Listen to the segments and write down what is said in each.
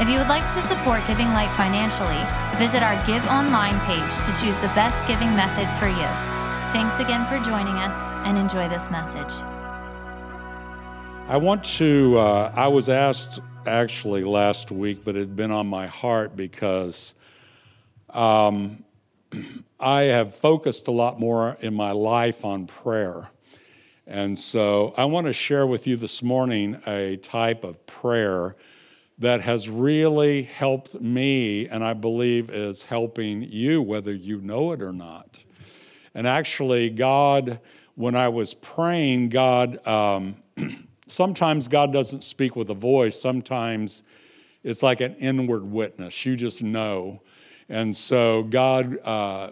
If you would like to support Giving Light financially, visit our Give Online page to choose the best giving method for you. Thanks again for joining us and enjoy this message. I want to, uh, I was asked actually last week, but it had been on my heart because um, I have focused a lot more in my life on prayer. And so I want to share with you this morning a type of prayer that has really helped me, and I believe is helping you, whether you know it or not. And actually, God, when I was praying, God, um, sometimes God doesn't speak with a voice, sometimes it's like an inward witness. You just know. And so God uh,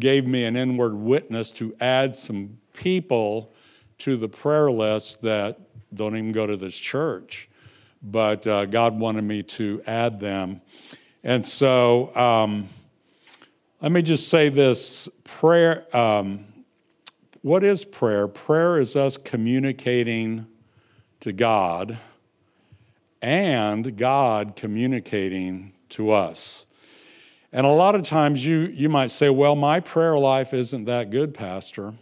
gave me an inward witness to add some people to the prayer list that don't even go to this church but uh, God wanted me to add them. And so um, let me just say this prayer. Um, what is prayer? Prayer is us communicating to God and God communicating to us. And a lot of times you, you might say, well, my prayer life isn't that good, Pastor.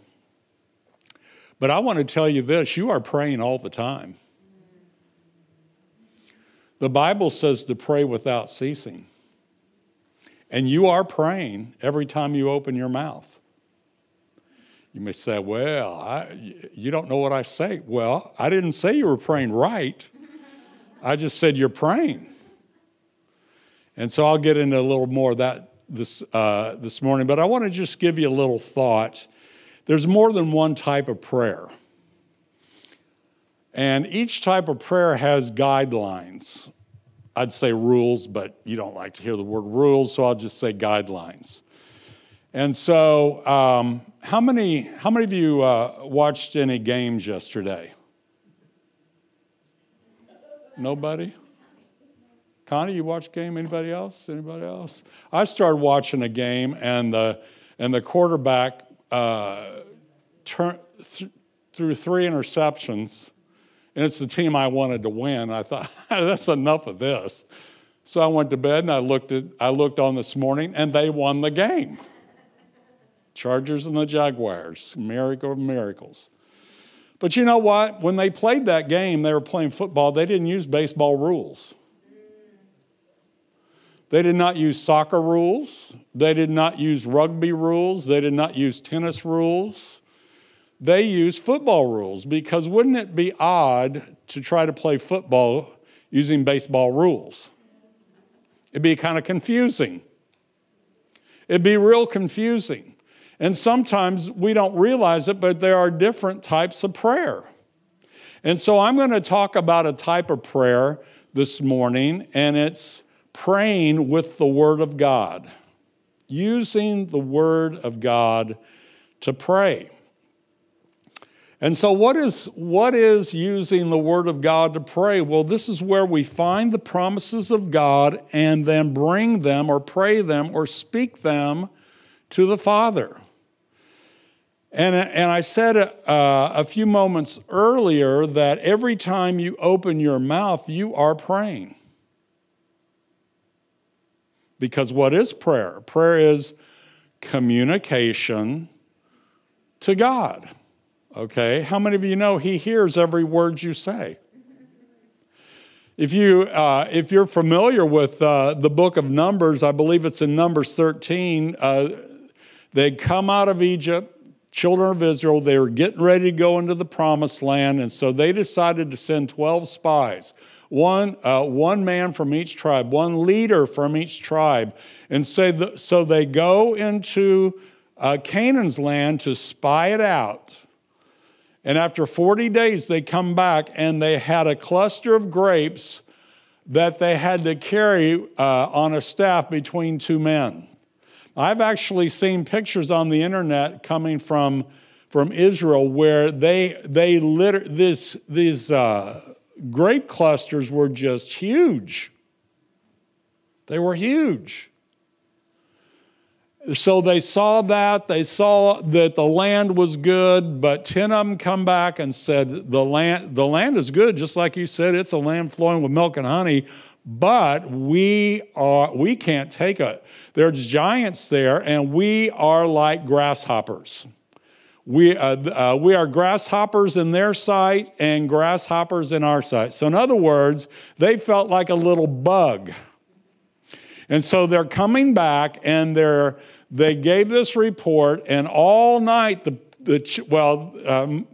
But I want to tell you this you are praying all the time. The Bible says to pray without ceasing. And you are praying every time you open your mouth. You may say, Well, I, you don't know what I say. Well, I didn't say you were praying right, I just said you're praying. And so I'll get into a little more of that this, uh, this morning, but I want to just give you a little thought. There's more than one type of prayer. And each type of prayer has guidelines. I'd say rules, but you don't like to hear the word rules, so I'll just say guidelines. And so, um, how many how many of you uh, watched any games yesterday? Nobody. Connie, you watched game? Anybody else? Anybody else? I started watching a game, and the and the quarterback uh, th- threw three interceptions and it's the team I wanted to win. I thought, that's enough of this. So I went to bed and I looked, at, I looked on this morning and they won the game. Chargers and the Jaguars, miracle of miracles. But you know what? When they played that game, they were playing football, they didn't use baseball rules. They did not use soccer rules. They did not use rugby rules. They did not use tennis rules they use football rules because wouldn't it be odd to try to play football using baseball rules? It'd be kind of confusing. It'd be real confusing. And sometimes we don't realize it, but there are different types of prayer. And so I'm going to talk about a type of prayer this morning, and it's praying with the Word of God, using the Word of God to pray. And so, what is, what is using the Word of God to pray? Well, this is where we find the promises of God and then bring them or pray them or speak them to the Father. And, and I said uh, a few moments earlier that every time you open your mouth, you are praying. Because what is prayer? Prayer is communication to God. Okay, how many of you know He hears every word you say? If, you, uh, if you're familiar with uh, the book of Numbers, I believe it's in Numbers 13, uh, they come out of Egypt, children of Israel, they were getting ready to go into the promised land, and so they decided to send 12 spies, one, uh, one man from each tribe, one leader from each tribe. And say the, so they go into uh, Canaan's land to spy it out. And after 40 days, they come back and they had a cluster of grapes that they had to carry uh, on a staff between two men. I've actually seen pictures on the internet coming from, from Israel where they, they litter, this, these uh, grape clusters were just huge. They were huge. So they saw that. They saw that the land was good, but 10 of them come back and said, the land, the land is good, just like you said, it's a land flowing with milk and honey, but we, are, we can't take it. There's giants there, and we are like grasshoppers. We, uh, uh, we are grasshoppers in their sight and grasshoppers in our sight. So, in other words, they felt like a little bug. And so they're coming back and they're, they gave this report, and all night, the, the well, um,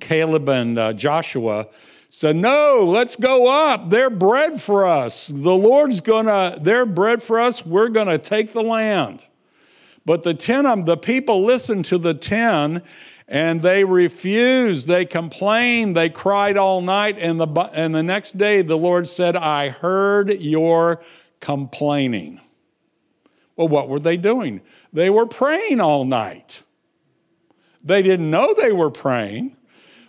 Caleb and uh, Joshua said, No, let's go up. They're bread for us. The Lord's gonna, they're bread for us. We're gonna take the land. But the ten of them, the people listened to the ten and they refused. They complained. They cried all night. And the, and the next day, the Lord said, I heard your complaining. Well, what were they doing? They were praying all night. They didn't know they were praying,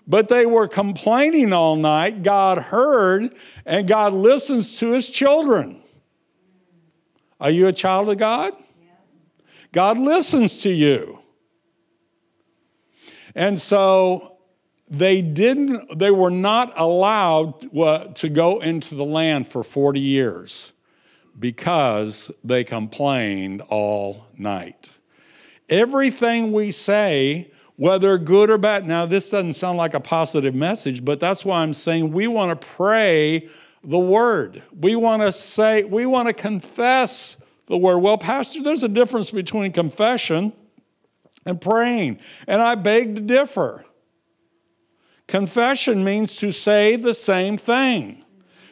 but they were complaining all night. God heard, and God listens to his children. Are you a child of God? God listens to you. And so they didn't they were not allowed uh, to go into the land for 40 years because they complained all night. Everything we say whether good or bad. Now, this doesn't sound like a positive message, but that's why I'm saying we want to pray the word. We want to say, we want to confess the word. Well, Pastor, there's a difference between confession and praying, and I beg to differ. Confession means to say the same thing,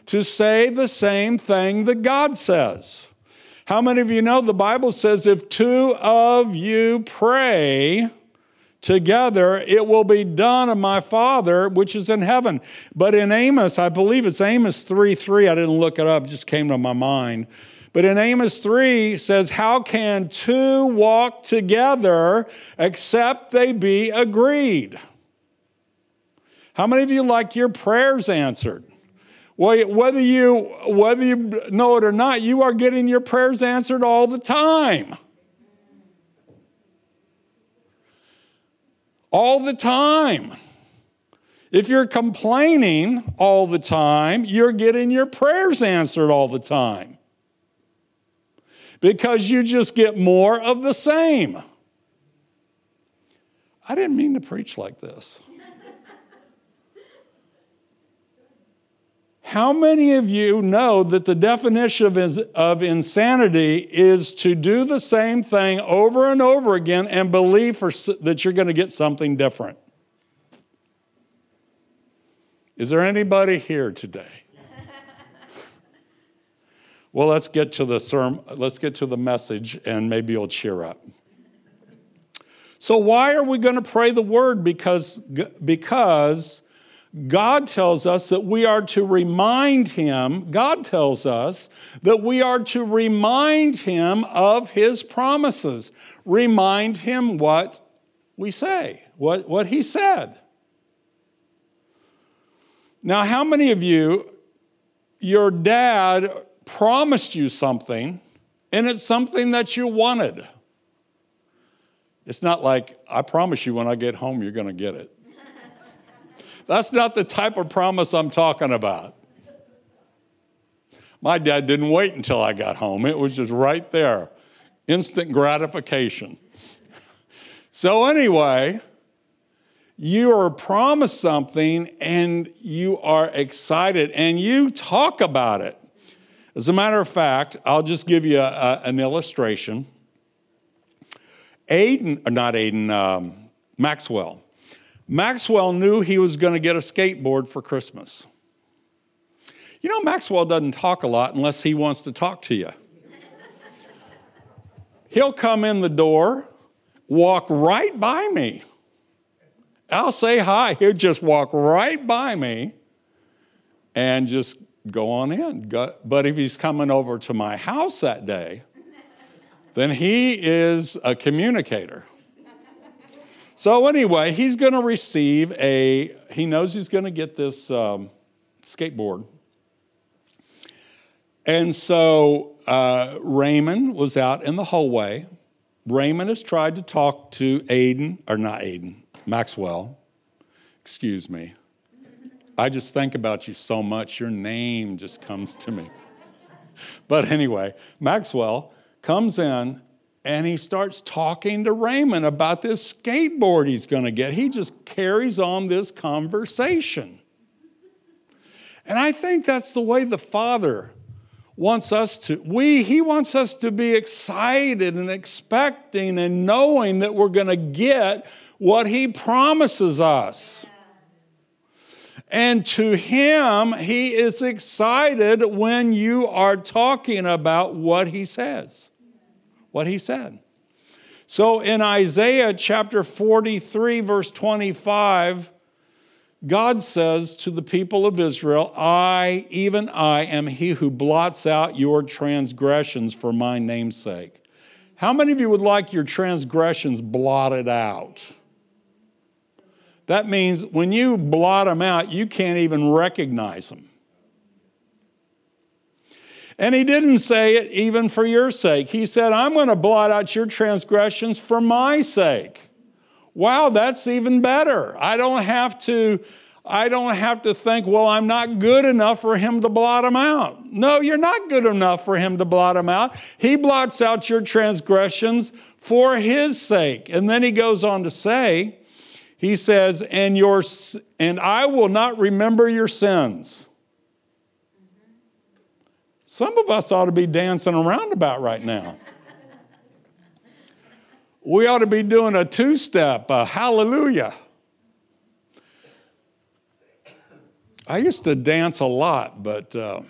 to say the same thing that God says. How many of you know the Bible says if two of you pray, together, it will be done of my Father which is in heaven. But in Amos, I believe it's Amos 3 3, I didn't look it up, it just came to my mind. But in Amos 3 says, How can two walk together except they be agreed? How many of you like your prayers answered? Whether you whether you know it or not, you are getting your prayers answered all the time. all the time. If you're complaining all the time, you're getting your prayers answered all the time because you just get more of the same. I didn't mean to preach like this. How many of you know that the definition of, of insanity is to do the same thing over and over again and believe for, that you're going to get something different? Is there anybody here today? well, let's get to the sermon, let's get to the message and maybe you'll cheer up. So why are we going to pray the word because because God tells us that we are to remind him, God tells us that we are to remind him of his promises. Remind him what we say, what, what he said. Now, how many of you, your dad promised you something and it's something that you wanted? It's not like, I promise you when I get home, you're going to get it. That's not the type of promise I'm talking about. My dad didn't wait until I got home, it was just right there. Instant gratification. So, anyway, you are promised something and you are excited and you talk about it. As a matter of fact, I'll just give you a, a, an illustration. Aiden, not Aiden, um, Maxwell Maxwell knew he was going to get a skateboard for Christmas. You know, Maxwell doesn't talk a lot unless he wants to talk to you. He'll come in the door, walk right by me. I'll say hi. He'll just walk right by me and just go on in. But if he's coming over to my house that day, then he is a communicator. So, anyway, he's going to receive a, he knows he's going to get this um, skateboard. And so uh, Raymond was out in the hallway. Raymond has tried to talk to Aiden, or not Aiden, Maxwell. Excuse me. I just think about you so much, your name just comes to me. But anyway, Maxwell comes in and he starts talking to Raymond about this skateboard he's going to get. He just carries on this conversation. And I think that's the way the Father wants us to we he wants us to be excited and expecting and knowing that we're going to get what he promises us. And to him, he is excited when you are talking about what he says what he said. So in Isaiah chapter 43, verse 25, God says to the people of Israel, I, even I, am he who blots out your transgressions for my name's sake. How many of you would like your transgressions blotted out? That means when you blot them out, you can't even recognize them. And he didn't say it even for your sake. He said, I'm going to blot out your transgressions for my sake. Wow, that's even better. I don't have to. I don't have to think, well, I'm not good enough for him to blot them out. No, you're not good enough for him to blot them out. He blots out your transgressions for his sake. And then he goes on to say, he says, and your and I will not remember your sins. Some of us ought to be dancing around about right now. we ought to be doing a two step, a hallelujah. I used to dance a lot, but uh,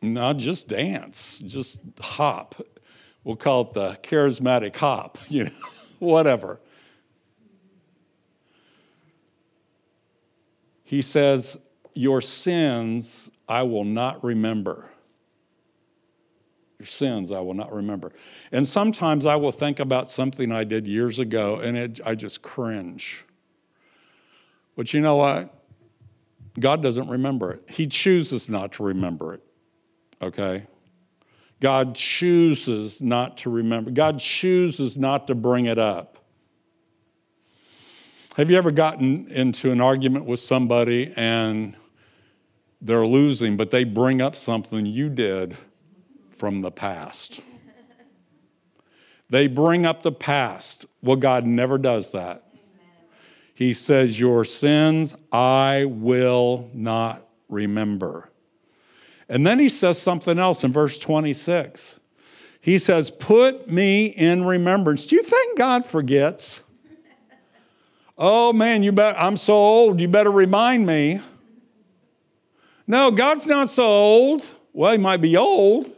not just dance, just hop. We'll call it the charismatic hop, you know, whatever. He says, your sins I will not remember. Your sins I will not remember. And sometimes I will think about something I did years ago and it, I just cringe. But you know what? God doesn't remember it. He chooses not to remember it. Okay? God chooses not to remember. God chooses not to bring it up. Have you ever gotten into an argument with somebody and they're losing, but they bring up something you did from the past. They bring up the past. Well, God never does that. He says, Your sins I will not remember. And then he says something else in verse 26. He says, Put me in remembrance. Do you think God forgets? oh man, you bet I'm so old, you better remind me. No, God's not so old. Well, he might be old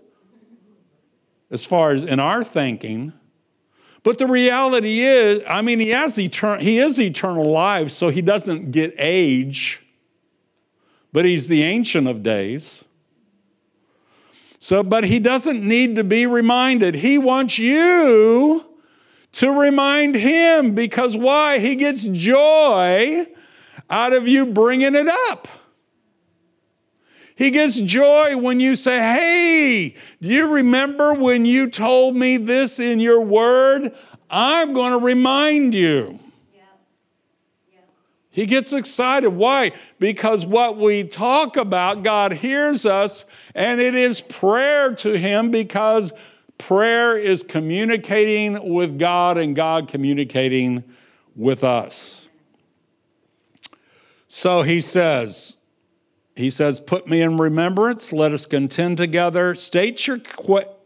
as far as in our thinking. But the reality is, I mean, he has etern- he is eternal life, so he doesn't get age, but he's the ancient of days. So, but he doesn't need to be reminded. He wants you to remind him because why? He gets joy out of you bringing it up. He gets joy when you say, Hey, do you remember when you told me this in your word? I'm going to remind you. He gets excited. Why? Because what we talk about, God hears us, and it is prayer to Him because prayer is communicating with God and God communicating with us. So He says, he says, Put me in remembrance, let us contend together, state your,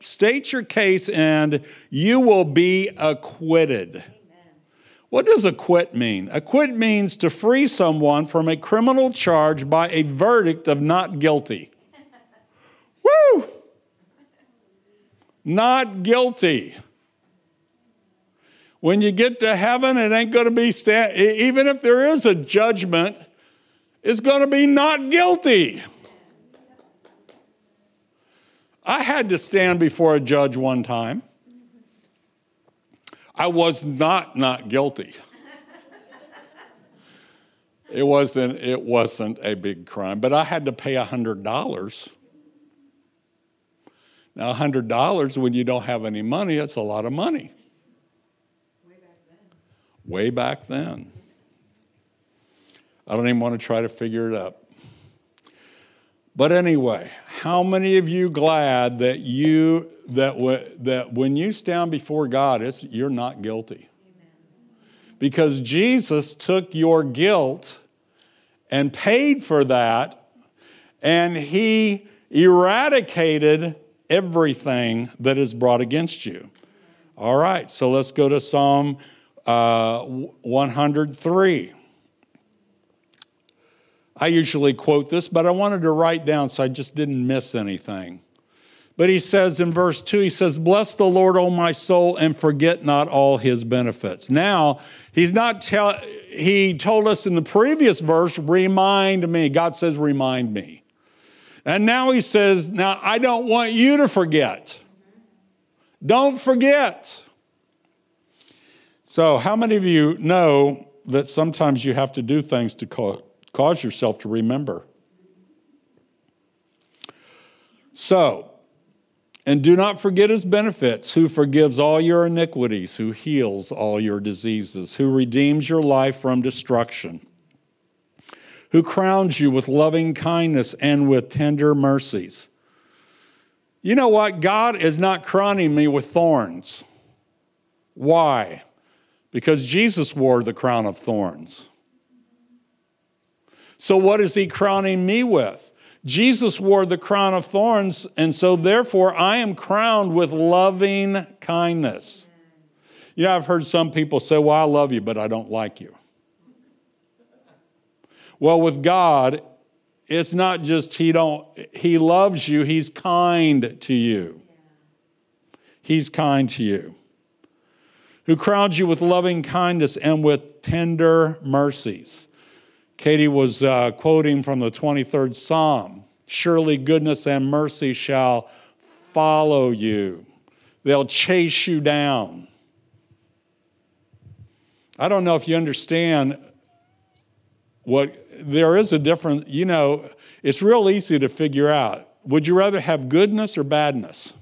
state your case, and you will be acquitted. Amen. What does acquit mean? Acquit means to free someone from a criminal charge by a verdict of not guilty. Woo! Not guilty. When you get to heaven, it ain't going to be, sta- even if there is a judgment, is going to be not guilty. I had to stand before a judge one time. I was not not guilty. It wasn't, it wasn't a big crime, but I had to pay $100. Now, $100 when you don't have any money, that's a lot of money. Way back then. Way back then. I don't even want to try to figure it up. But anyway, how many of you glad that you that, w- that when you stand before God, it's, you're not guilty? Because Jesus took your guilt and paid for that, and he eradicated everything that is brought against you. All right, so let's go to Psalm uh, 103. I usually quote this, but I wanted to write down so I just didn't miss anything. But he says in verse 2, he says, Bless the Lord, O my soul, and forget not all his benefits. Now, he's not tell he told us in the previous verse, remind me. God says, remind me. And now he says, Now I don't want you to forget. Don't forget. So, how many of you know that sometimes you have to do things to cause yourself to remember? So, and do not forget his benefits, who forgives all your iniquities, who heals all your diseases, who redeems your life from destruction, who crowns you with loving kindness and with tender mercies. You know what? God is not crowning me with thorns. Why? Because Jesus wore the crown of thorns. So, what is he crowning me with? Jesus wore the crown of thorns, and so therefore I am crowned with loving kindness. You know, I've heard some people say, Well, I love you, but I don't like you. Well, with God, it's not just he don't he loves you, he's kind to you. He's kind to you. Who crowns you with loving kindness and with tender mercies. Katie was uh, quoting from the 23rd Psalm Surely goodness and mercy shall follow you, they'll chase you down. I don't know if you understand what there is a different, you know, it's real easy to figure out. Would you rather have goodness or badness?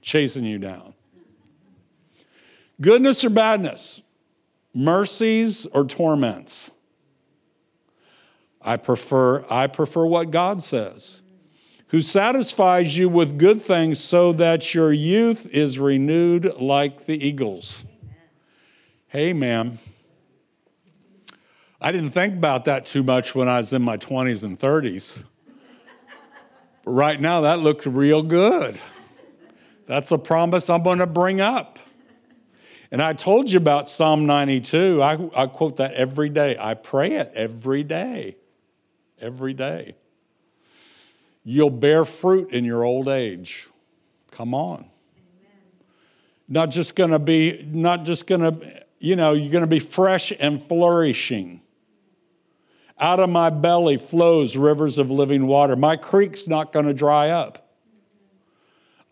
Chasing you down. Goodness or badness? Mercies or torments? I prefer, I prefer what God says, who satisfies you with good things so that your youth is renewed like the eagles. Hey, ma'am. I didn't think about that too much when I was in my 20s and 30s. But right now, that looked real good. That's a promise I'm going to bring up. And I told you about Psalm 92. I, I quote that every day. I pray it every day every day. You'll bear fruit in your old age. Come on. Amen. Not just going to be, not just going to, you know, you're going to be fresh and flourishing. Out of my belly flows rivers of living water. My creek's not going to dry up.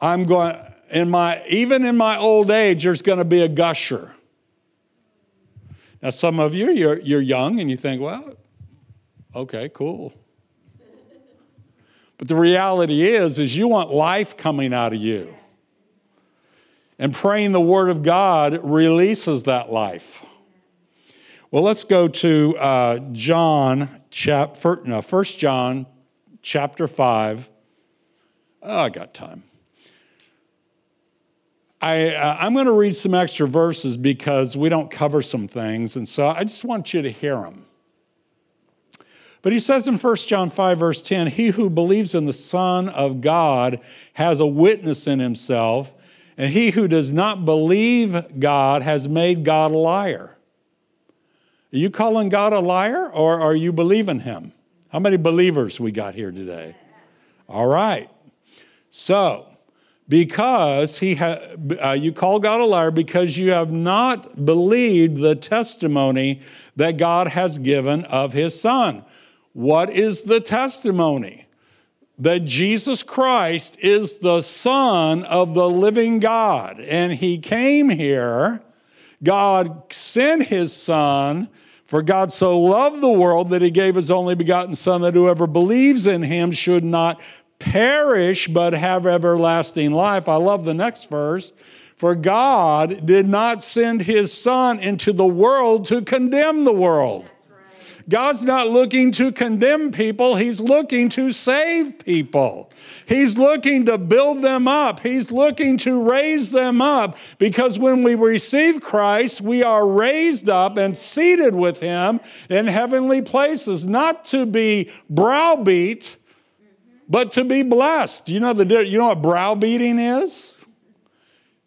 I'm going, in my, even in my old age, there's going to be a gusher. Now, some of you, you're, you're young and you think, well, Okay, cool. But the reality is, is you want life coming out of you. And praying the Word of God releases that life. Well, let's go to uh, John, chap, no, 1 John chapter 5. Oh, I got time. I, uh, I'm going to read some extra verses because we don't cover some things, and so I just want you to hear them. But he says in 1 John 5, verse 10, He who believes in the Son of God has a witness in himself, and he who does not believe God has made God a liar. Are you calling God a liar or are you believing him? How many believers we got here today? All right. So, because he ha- uh, you call God a liar because you have not believed the testimony that God has given of his son. What is the testimony? that Jesus Christ is the Son of the living God. And he came here, God sent his Son, for God so loved the world that he gave his only begotten Son, that whoever believes in him should not perish, but have everlasting life. I love the next verse. For God did not send his Son into the world to condemn the world God's not looking to condemn people, He's looking to save people. He's looking to build them up. He's looking to raise them up because when we receive Christ, we are raised up and seated with Him in heavenly places, not to be browbeat, but to be blessed. You know, the, you know what browbeating is?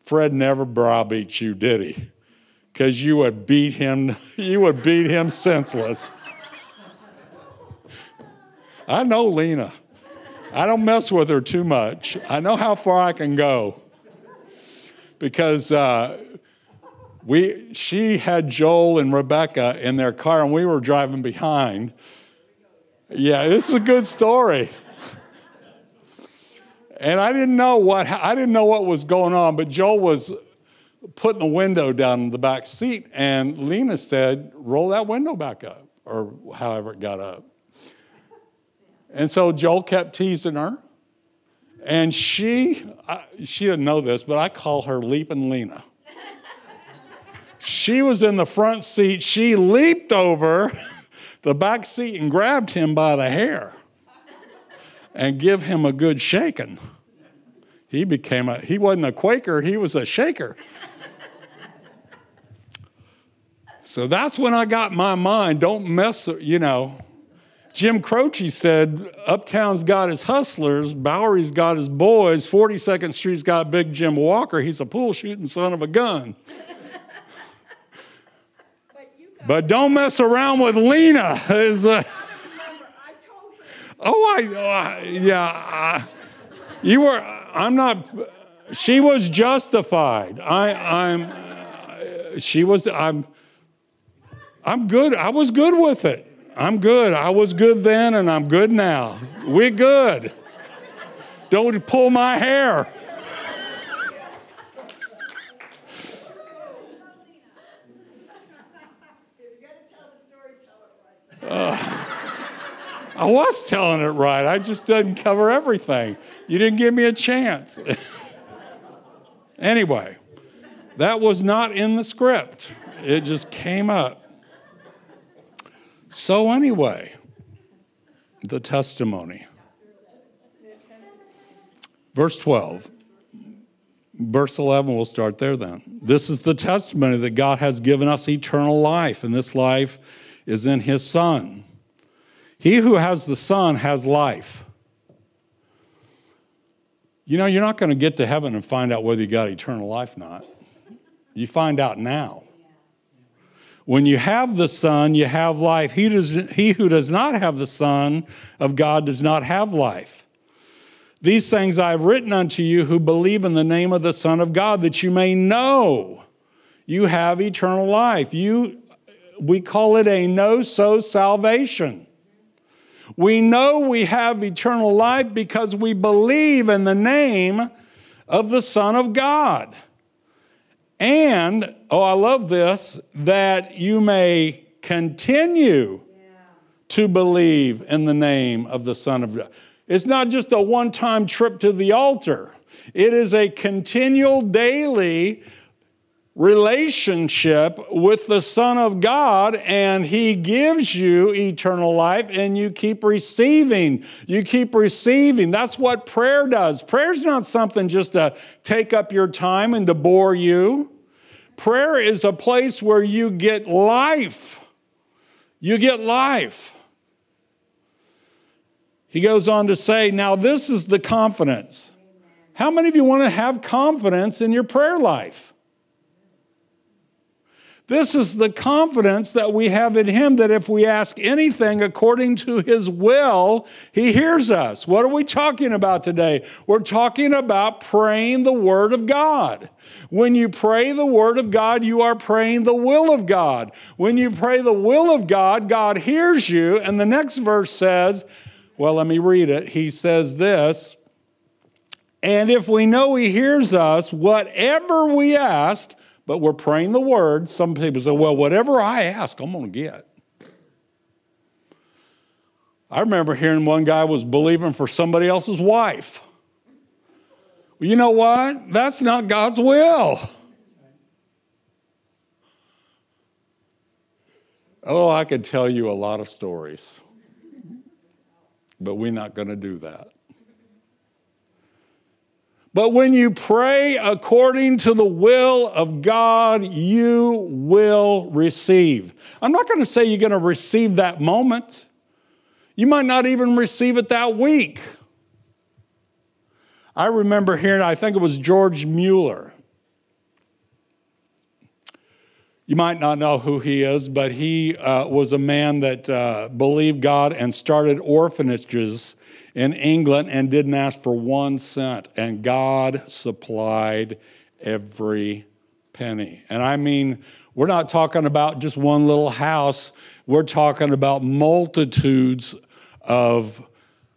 Fred never browbeat you, did he? Because you would beat him, you would beat him senseless. I know Lena. I don't mess with her too much. I know how far I can go because uh, we she had Joel and Rebecca in their car and we were driving behind. Yeah, this is a good story. And I didn't know what I didn't know what was going on, but Joel was putting the window down in the back seat, and Lena said, "Roll that window back up," or however it got up. And so Joel kept teasing her. And she, she didn't know this, but I call her Leaping Lena. she was in the front seat. She leaped over the back seat and grabbed him by the hair and give him a good shaking. He became a, he wasn't a Quaker, he was a shaker. so that's when I got my mind, don't mess, you know, Jim Croce said, Uptown's got his hustlers, Bowery's got his boys, 42nd Street's got Big Jim Walker. He's a pool shooting son of a gun. but don't mess around with Lena. Is, uh, oh, I, uh, yeah. Uh, you were, I'm not, she was justified. I, I'm, uh, she was, I'm, I'm good. I was good with it. I'm good. I was good then and I'm good now. We're good. Don't pull my hair. Uh, I was telling it right. I just didn't cover everything. You didn't give me a chance. anyway, that was not in the script, it just came up. So, anyway, the testimony. Verse 12. Verse 11, we'll start there then. This is the testimony that God has given us eternal life, and this life is in His Son. He who has the Son has life. You know, you're not going to get to heaven and find out whether you got eternal life or not. You find out now. When you have the Son, you have life. He, does, he who does not have the Son of God does not have life. These things I have written unto you who believe in the name of the Son of God, that you may know you have eternal life. You, we call it a know so salvation. We know we have eternal life because we believe in the name of the Son of God. And, oh, I love this, that you may continue to believe in the name of the Son of God. It's not just a one time trip to the altar, it is a continual daily relationship with the Son of God, and He gives you eternal life, and you keep receiving. You keep receiving. That's what prayer does. Prayer's not something just to take up your time and to bore you. Prayer is a place where you get life. You get life. He goes on to say, Now, this is the confidence. How many of you want to have confidence in your prayer life? This is the confidence that we have in Him that if we ask anything according to His will, He hears us. What are we talking about today? We're talking about praying the Word of God. When you pray the Word of God, you are praying the will of God. When you pray the will of God, God hears you. And the next verse says, Well, let me read it. He says this And if we know He hears us, whatever we ask, but we're praying the word, some people say, Well, whatever I ask, I'm going to get. I remember hearing one guy was believing for somebody else's wife. Well, you know what? That's not God's will. Oh, I could tell you a lot of stories, but we're not going to do that. But when you pray according to the will of God, you will receive. I'm not going to say you're going to receive that moment. You might not even receive it that week. I remember hearing, I think it was George Mueller. You might not know who he is, but he uh, was a man that uh, believed God and started orphanages in England and didn't ask for one cent. And God supplied every penny. And I mean, we're not talking about just one little house, we're talking about multitudes of,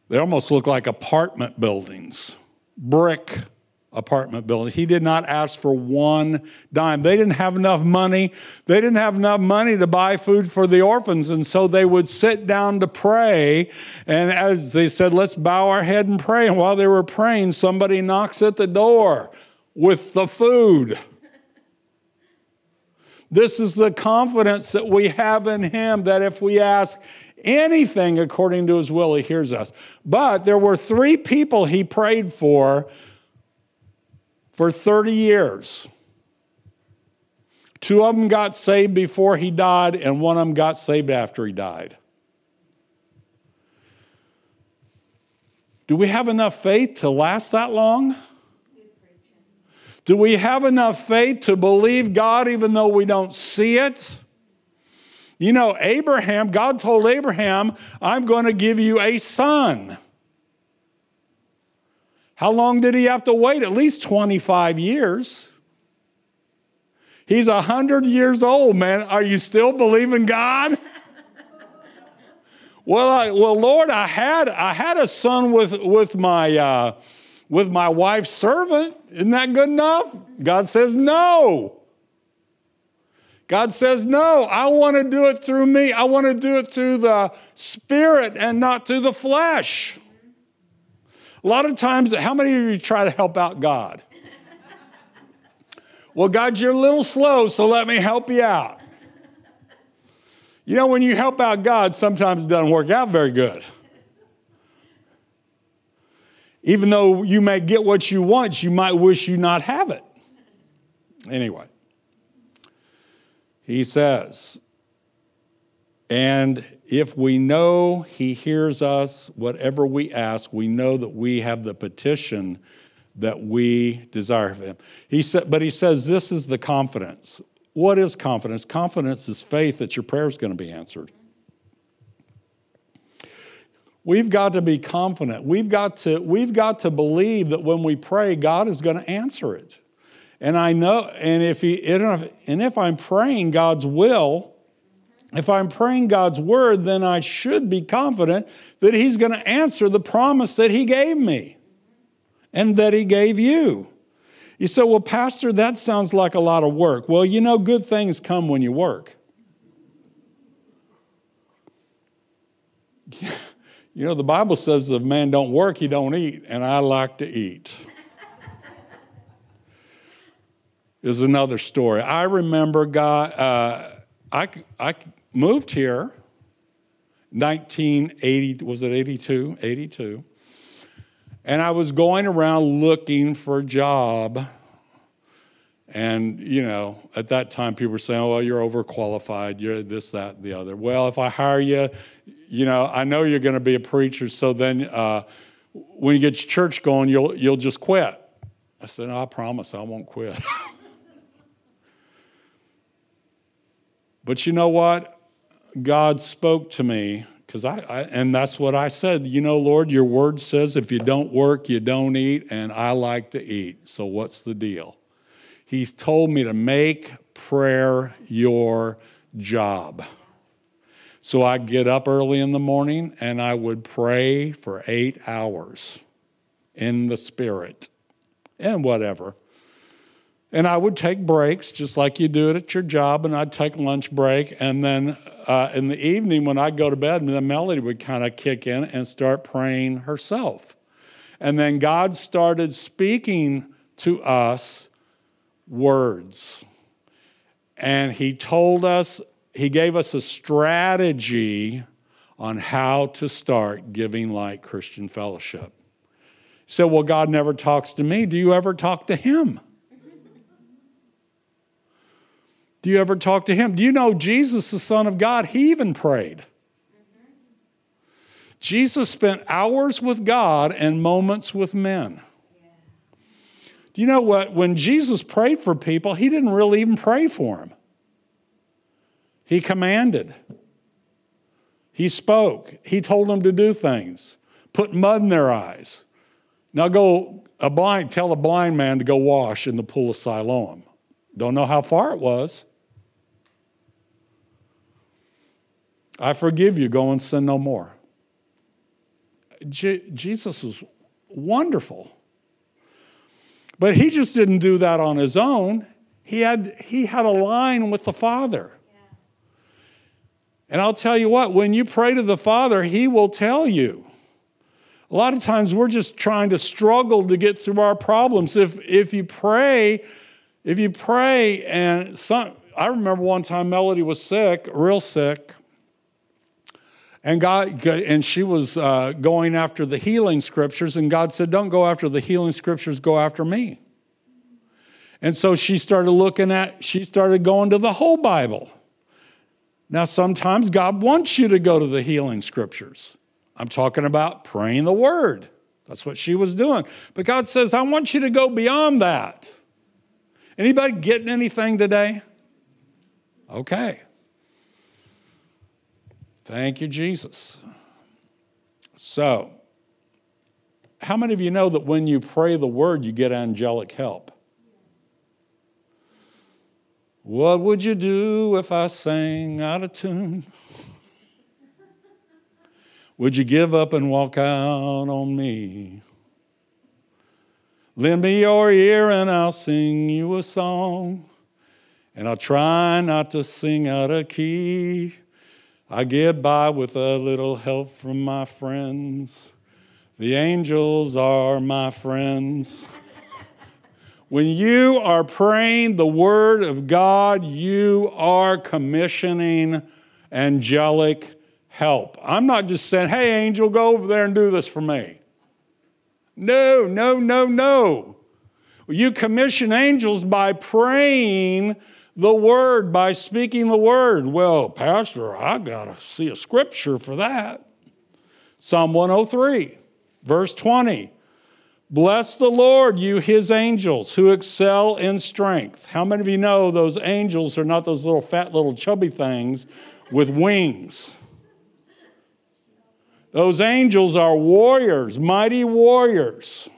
they almost look like apartment buildings, brick apartment building. He did not ask for one dime. They didn't have enough money. They didn't have enough money to buy food for the orphans. And so they would sit down to pray. And as they said, let's bow our head and pray. And while they were praying, somebody knocks at the door with the food. This is the confidence that we have in Him that if we ask anything according to His will, He hears us. But there were three people He prayed for for 30 years. Two of them got saved before he died, and one of them got saved after he died. Do we have enough faith to last that long? Do we have enough faith to believe God even though we don't see it? You know, Abraham, God told Abraham, I'm going to give you a son. How long did he have to wait? At least 25 years. He's 100 years old, man. Are you still believing God? well, I, well, Lord, I had, I had a son with, with, my, uh, with my wife's servant. Isn't that good enough? God says, no. God says, no, I want to do it through me. I want to do it through the spirit and not through the flesh. A lot of times, how many of you try to help out God? well, God, you're a little slow, so let me help you out. You know, when you help out God, sometimes it doesn't work out very good. Even though you may get what you want, you might wish you not have it. Anyway, he says, and if we know He hears us, whatever we ask, we know that we have the petition that we desire of Him. He said, but He says this is the confidence. What is confidence? Confidence is faith that your prayer is going to be answered. We've got to be confident. We've got to, we've got to believe that when we pray, God is going to answer it. And I know, and if, he, and if I'm praying God's will, if I'm praying God's word, then I should be confident that He's going to answer the promise that He gave me and that He gave you. You say, well, Pastor, that sounds like a lot of work. Well, you know, good things come when you work. You know, the Bible says if man don't work, he don't eat, and I like to eat. is another story. I remember God, uh, I, I moved here 1980 was it 82 82 and i was going around looking for a job. And you know at that time people were saying well you're overqualified. You're this that the other. Well if i hire you you know i know you're going to be a preacher so then uh, when you get your church going you'll, you'll just quit. I said no, i promise i won't quit. But you know what God spoke to me because I, I, and that's what I said. You know, Lord, your word says if you don't work, you don't eat, and I like to eat. So what's the deal? He's told me to make prayer your job. So I'd get up early in the morning and I would pray for eight hours in the Spirit and whatever. And I would take breaks just like you do it at your job, and I'd take lunch break. And then uh, in the evening, when I'd go to bed, then Melody would kind of kick in and start praying herself. And then God started speaking to us words. And He told us, He gave us a strategy on how to start Giving Light Christian fellowship. Said, Well, God never talks to me. Do you ever talk to Him? Do you ever talk to Him? Do you know Jesus, the Son of God, He even prayed? Jesus spent hours with God and moments with men. Do you know what? When Jesus prayed for people, he didn't really even pray for them. He commanded, he spoke, he told them to do things, put mud in their eyes. Now go a blind, tell a blind man to go wash in the pool of Siloam. Don't know how far it was. I forgive you, go and sin no more. Je- Jesus was wonderful. But he just didn't do that on his own. He had, he had a line with the Father. And I'll tell you what, when you pray to the Father, He will tell you. A lot of times we're just trying to struggle to get through our problems. If, if you pray, if you pray, and some, I remember one time Melody was sick, real sick, and God, and she was uh, going after the healing scriptures, and God said, "Don't go after the healing scriptures. Go after me." And so she started looking at. She started going to the whole Bible. Now, sometimes God wants you to go to the healing scriptures. I'm talking about praying the word. That's what she was doing. But God says, I want you to go beyond that. Anybody getting anything today? Okay. Thank you, Jesus. So, how many of you know that when you pray the word, you get angelic help? What would you do if I sang out of tune? Would you give up and walk out on me? Lend me your ear and I'll sing you a song. And I'll try not to sing out of key. I get by with a little help from my friends. The angels are my friends. when you are praying the Word of God, you are commissioning angelic help. I'm not just saying, hey, angel, go over there and do this for me. No, no, no, no. You commission angels by praying the word by speaking the word. Well, Pastor, I got to see a scripture for that. Psalm 103, verse 20. Bless the Lord, you his angels who excel in strength. How many of you know those angels are not those little fat, little chubby things with wings? Those angels are warriors, mighty warriors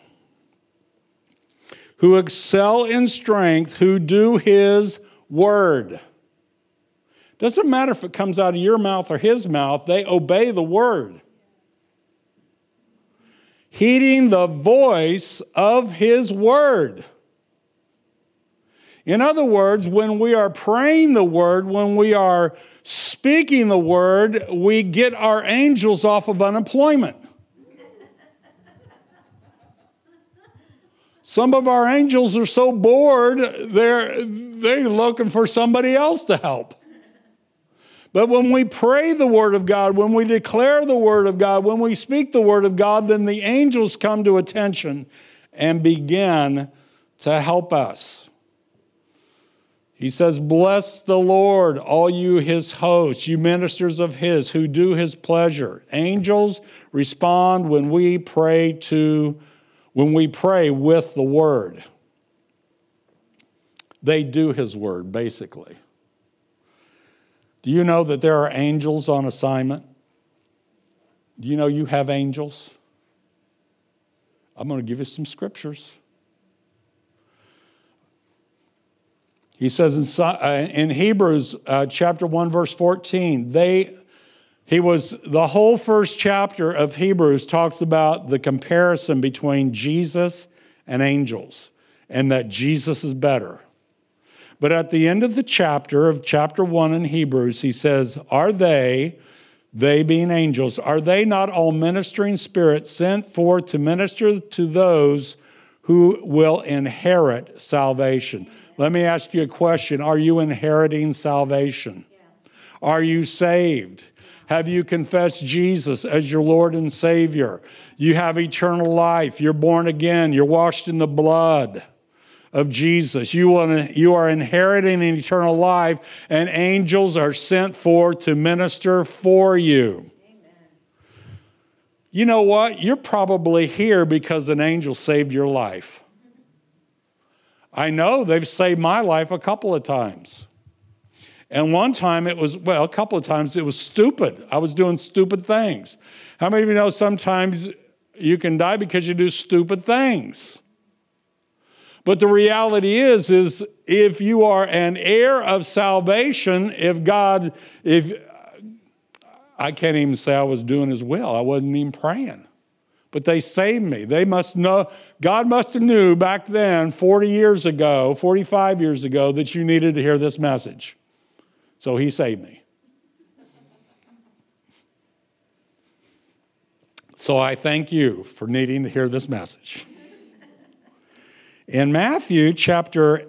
who excel in strength, who do his word. Doesn't matter if it comes out of your mouth or his mouth, they obey the word. Heeding the voice of his word. In other words, when we are praying the word, when we are speaking the word, we get our angels off of unemployment. Some of our angels are so bored, they're, they're looking for somebody else to help. But when we pray the Word of God, when we declare the Word of God, when we speak the Word of God, then the angels come to attention and begin to help us. He says, Bless the Lord, all you his hosts, you ministers of his who do his pleasure. Angels respond when we pray to when we pray with the Word. They do His Word, basically. Do you know that there are angels on assignment? Do you know you have angels? I'm going to give you some scriptures. He says in, uh, in Hebrews uh, chapter 1, verse 14, they, He was, the whole first chapter of Hebrews talks about the comparison between Jesus and angels and that Jesus is better. But at the end of the chapter, of chapter one in Hebrews, he says, Are they, they being angels, are they not all ministering spirits sent forth to minister to those who will inherit salvation? Let me ask you a question Are you inheriting salvation? Are you saved? Have you confessed Jesus as your Lord and Savior? You have eternal life. You're born again. You're washed in the blood of Jesus. You, you are inheriting an eternal life, and angels are sent for to minister for you. You know what? You're probably here because an angel saved your life. I know they've saved my life a couple of times. And one time it was, well, a couple of times it was stupid. I was doing stupid things. How many of you know sometimes you can die because you do stupid things? But the reality is, is if you are an heir of salvation, if God, if I can't even say I was doing his will, I wasn't even praying. But they saved me. They must know, God must have knew back then, 40 years ago, 45 years ago, that you needed to hear this message. So he saved me. So I thank you for needing to hear this message. In Matthew chapter,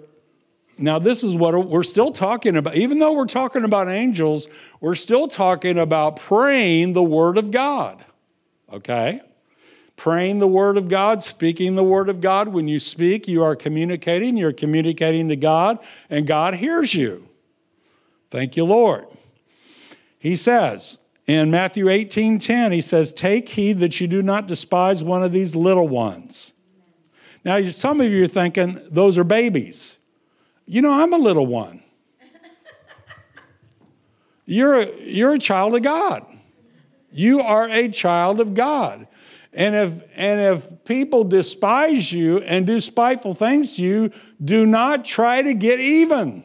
now this is what we're still talking about. Even though we're talking about angels, we're still talking about praying the Word of God. Okay? Praying the Word of God, speaking the Word of God. When you speak, you are communicating, you're communicating to God, and God hears you. Thank you, Lord. He says in Matthew 18 10, he says, Take heed that you do not despise one of these little ones. Now, some of you are thinking, those are babies. You know, I'm a little one. You're a, you're a child of God. You are a child of God. And if, and if people despise you and do spiteful things to you, do not try to get even.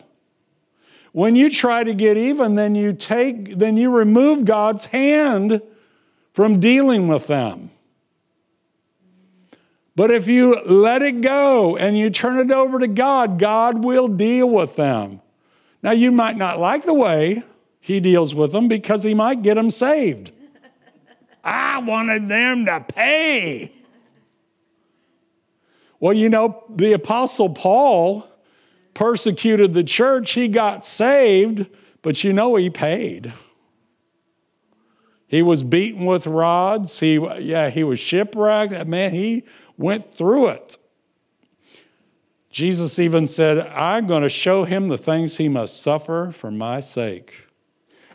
When you try to get even, then you take, then you remove God's hand from dealing with them. But if you let it go and you turn it over to God, God will deal with them. Now, you might not like the way He deals with them because He might get them saved. I wanted them to pay. Well, you know, the Apostle Paul persecuted the church, he got saved, but you know he paid. He was beaten with rods. He, yeah, he was shipwrecked. Man, he went through it. Jesus even said, I'm going to show him the things he must suffer for my sake.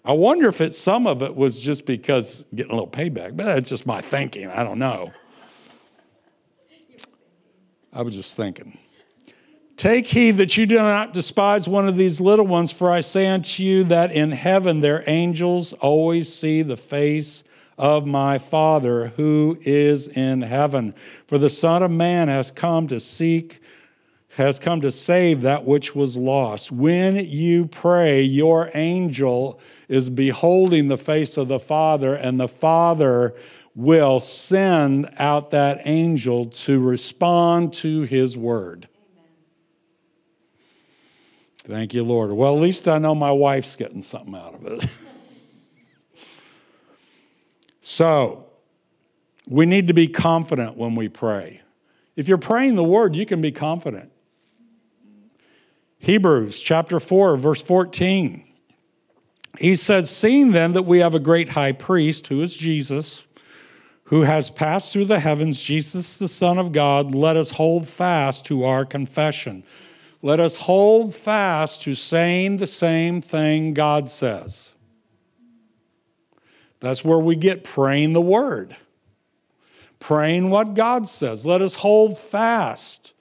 I wonder if it, some of it was just because getting a little payback, but that's just my thinking. I don't know. I was just thinking. Take heed that you do not despise one of these little ones, for I say unto you that in heaven their angels always see the face of my Father who is in heaven. For the Son of Man has come to seek, has come to save that which was lost. When you pray, your angel is beholding the face of the Father, and the Father will send out that angel to respond to his word. Thank you, Lord. Well, at least I know my wife's getting something out of it. so, we need to be confident when we pray. If you're praying the word, you can be confident. Hebrews chapter 4, verse 14. He says, Seeing then that we have a great high priest, who is Jesus, who has passed through the heavens, Jesus the Son of God, let us hold fast to our confession. Let us hold fast to saying the same thing God says. That's where we get praying the word, praying what God says. Let us hold fast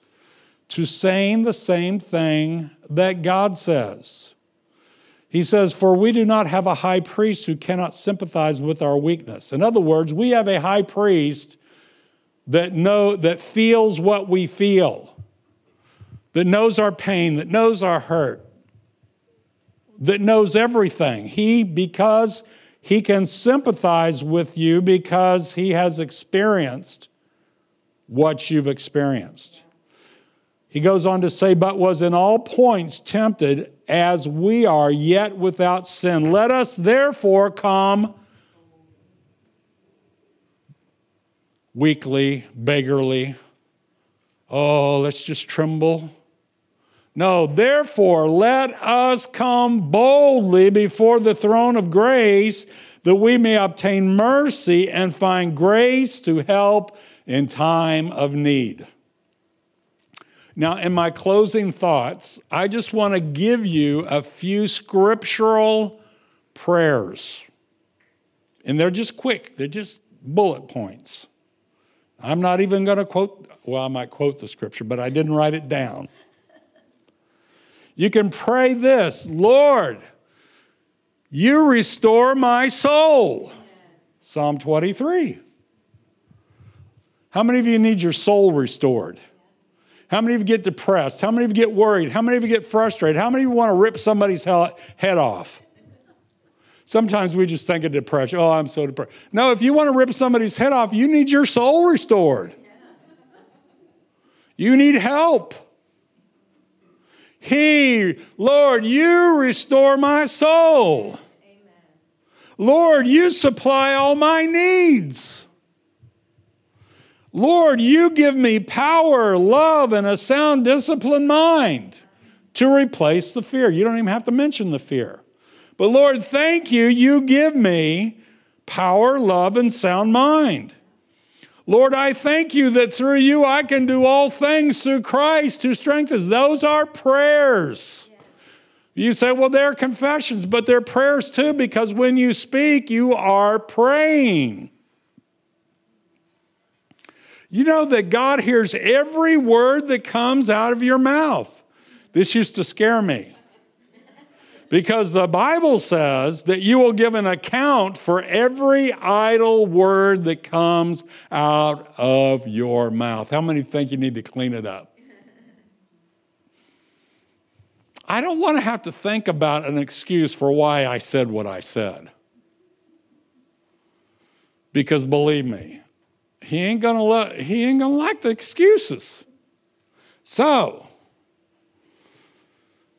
to saying the same thing that God says. He says, For we do not have a high priest who cannot sympathize with our weakness. In other words, we have a high priest that know that feels what we feel that knows our pain, that knows our hurt, that knows everything. He, because he can sympathize with you because he has experienced what you've experienced. He goes on to say, but was in all points tempted as we are, yet without sin. Let us therefore come weakly, beggarly. Oh, let's just tremble. No, therefore, let us come boldly before the throne of grace that we may obtain mercy and find grace to help in time of need. Now, in my closing thoughts, I just want to give you a few scriptural prayers. And they're just quick, they're just bullet points. I'm not even going to quote, well, I might quote the scripture, but I didn't write it down. You can pray this Lord, you restore my soul. Psalm 23. How many of you need your soul restored? How many of you get depressed? How many of you get worried? How many of you get frustrated? How many of you want to rip somebody's head off? Sometimes we just think of depression. Oh, I'm so depressed. No, if you want to rip somebody's head off, you need your soul restored. You need help. He, Lord, you restore my soul. Amen. Lord, you supply all my needs. Lord, you give me power, love, and a sound, disciplined mind to replace the fear. You don't even have to mention the fear. But Lord, thank you, you give me power, love, and sound mind. Lord, I thank you that through you I can do all things through Christ who strengthens. Those are prayers. You say, well, they're confessions, but they're prayers too, because when you speak, you are praying. You know that God hears every word that comes out of your mouth. This used to scare me. Because the Bible says that you will give an account for every idle word that comes out of your mouth. How many think you need to clean it up? I don't want to have to think about an excuse for why I said what I said. Because believe me, he ain't gonna let, he ain't gonna like the excuses. So,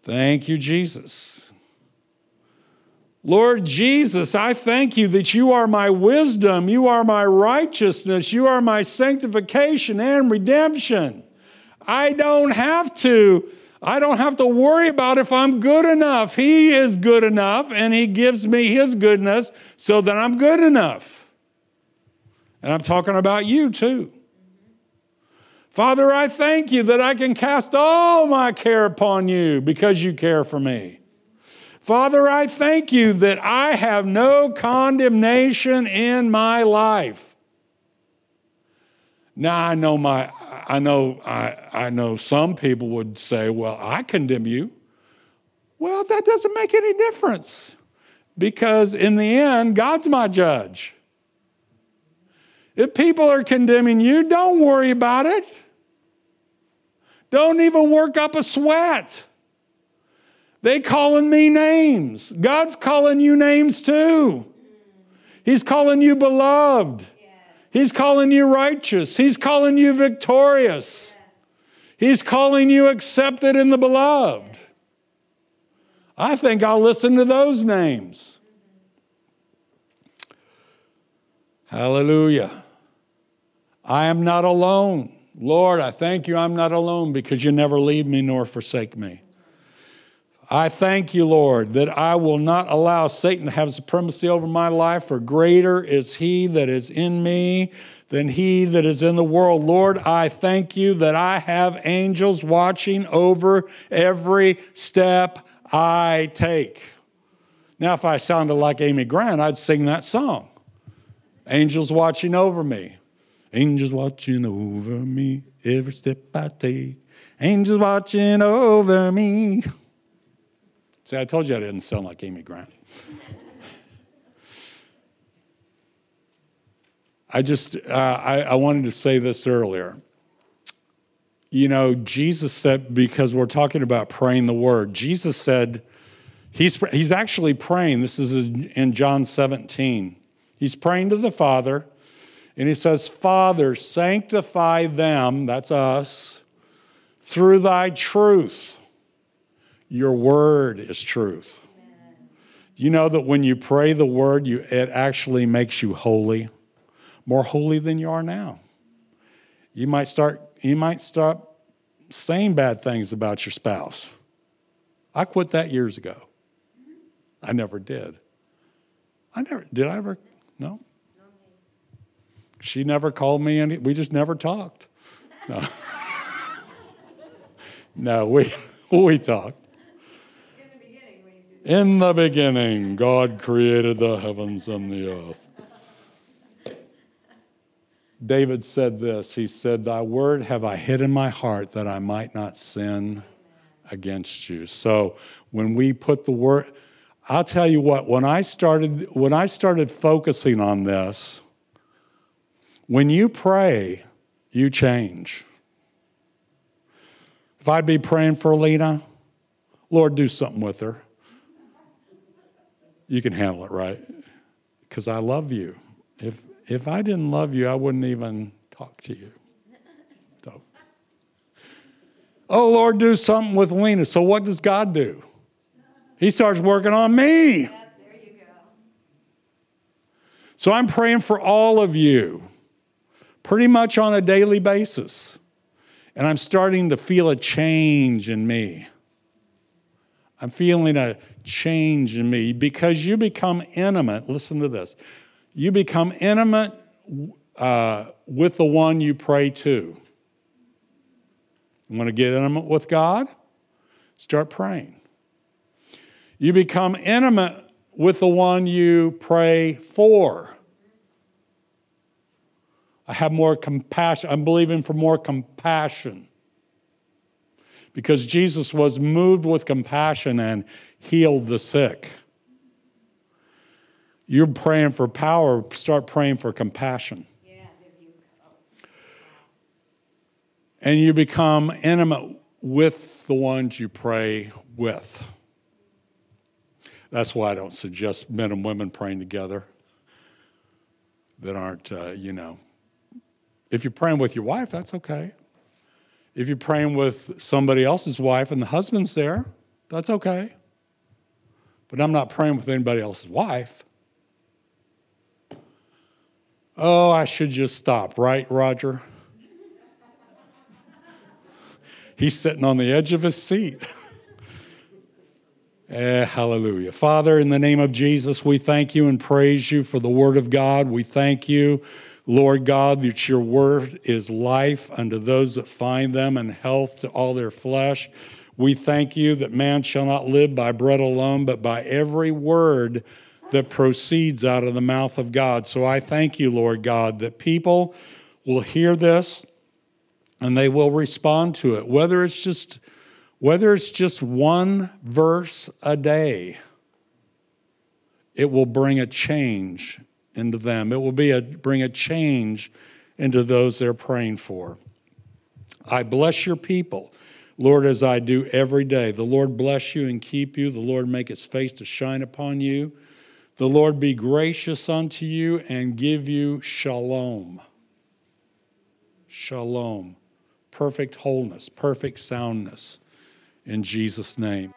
thank you, Jesus. Lord Jesus, I thank you that you are my wisdom, you are my righteousness, you are my sanctification and redemption. I don't have to I don't have to worry about if I'm good enough. He is good enough and he gives me his goodness so that I'm good enough. And I'm talking about you too. Father, I thank you that I can cast all my care upon you because you care for me. Father, I thank you that I have no condemnation in my life. Now I know my I know I, I know some people would say, well, I condemn you. Well, that doesn't make any difference. Because in the end, God's my judge. If people are condemning you, don't worry about it. Don't even work up a sweat. They calling me names. God's calling you names too. He's calling you beloved. He's calling you righteous. He's calling you victorious. He's calling you accepted in the beloved. I think I'll listen to those names. Hallelujah. I am not alone. Lord, I thank you I'm not alone because you never leave me nor forsake me. I thank you, Lord, that I will not allow Satan to have supremacy over my life, for greater is he that is in me than he that is in the world. Lord, I thank you that I have angels watching over every step I take. Now, if I sounded like Amy Grant, I'd sing that song Angels watching over me. Angels watching over me every step I take. Angels watching over me. See, I told you I didn't sound like Amy Grant. I just, uh, I, I wanted to say this earlier. You know, Jesus said, because we're talking about praying the word, Jesus said, He's, he's actually praying. This is in John 17. He's praying to the Father, and he says, Father, sanctify them, that's us, through thy truth. Your word is truth. You know that when you pray the word, you, it actually makes you holy, more holy than you are now? You might start, you might stop saying bad things about your spouse. I quit that years ago. I never did. I never did. I ever? No. She never called me any. We just never talked. No. no, we we talked. In the beginning, God created the heavens and the earth. David said this He said, Thy word have I hid in my heart that I might not sin against you. So when we put the word, I'll tell you what, when I started, when I started focusing on this, when you pray, you change. If I'd be praying for Lena, Lord, do something with her. You can handle it, right? Because I love you. If if I didn't love you, I wouldn't even talk to you. So, oh, Lord, do something with Lena. So, what does God do? He starts working on me. So, I'm praying for all of you pretty much on a daily basis. And I'm starting to feel a change in me. I'm feeling a change in me because you become intimate. Listen to this you become intimate uh, with the one you pray to. You want to get intimate with God? Start praying. You become intimate with the one you pray for. I have more compassion. I'm believing for more compassion. Because Jesus was moved with compassion and healed the sick. You're praying for power, start praying for compassion. And you become intimate with the ones you pray with. That's why I don't suggest men and women praying together that aren't, uh, you know. If you're praying with your wife, that's okay. If you're praying with somebody else's wife and the husband's there, that's okay. But I'm not praying with anybody else's wife. Oh, I should just stop, right, Roger? He's sitting on the edge of his seat. eh, hallelujah. Father, in the name of Jesus, we thank you and praise you for the word of God. We thank you, Lord God, that your word is life unto those that find them and health to all their flesh. We thank you that man shall not live by bread alone, but by every word that proceeds out of the mouth of God. So I thank you, Lord God, that people will hear this and they will respond to it, whether it's just whether it's just one verse a day. It will bring a change into them. It will be a, bring a change into those they're praying for. I bless your people, Lord, as I do every day. The Lord bless you and keep you. The Lord make his face to shine upon you the Lord be gracious unto you and give you shalom. Shalom. Perfect wholeness, perfect soundness. In Jesus' name.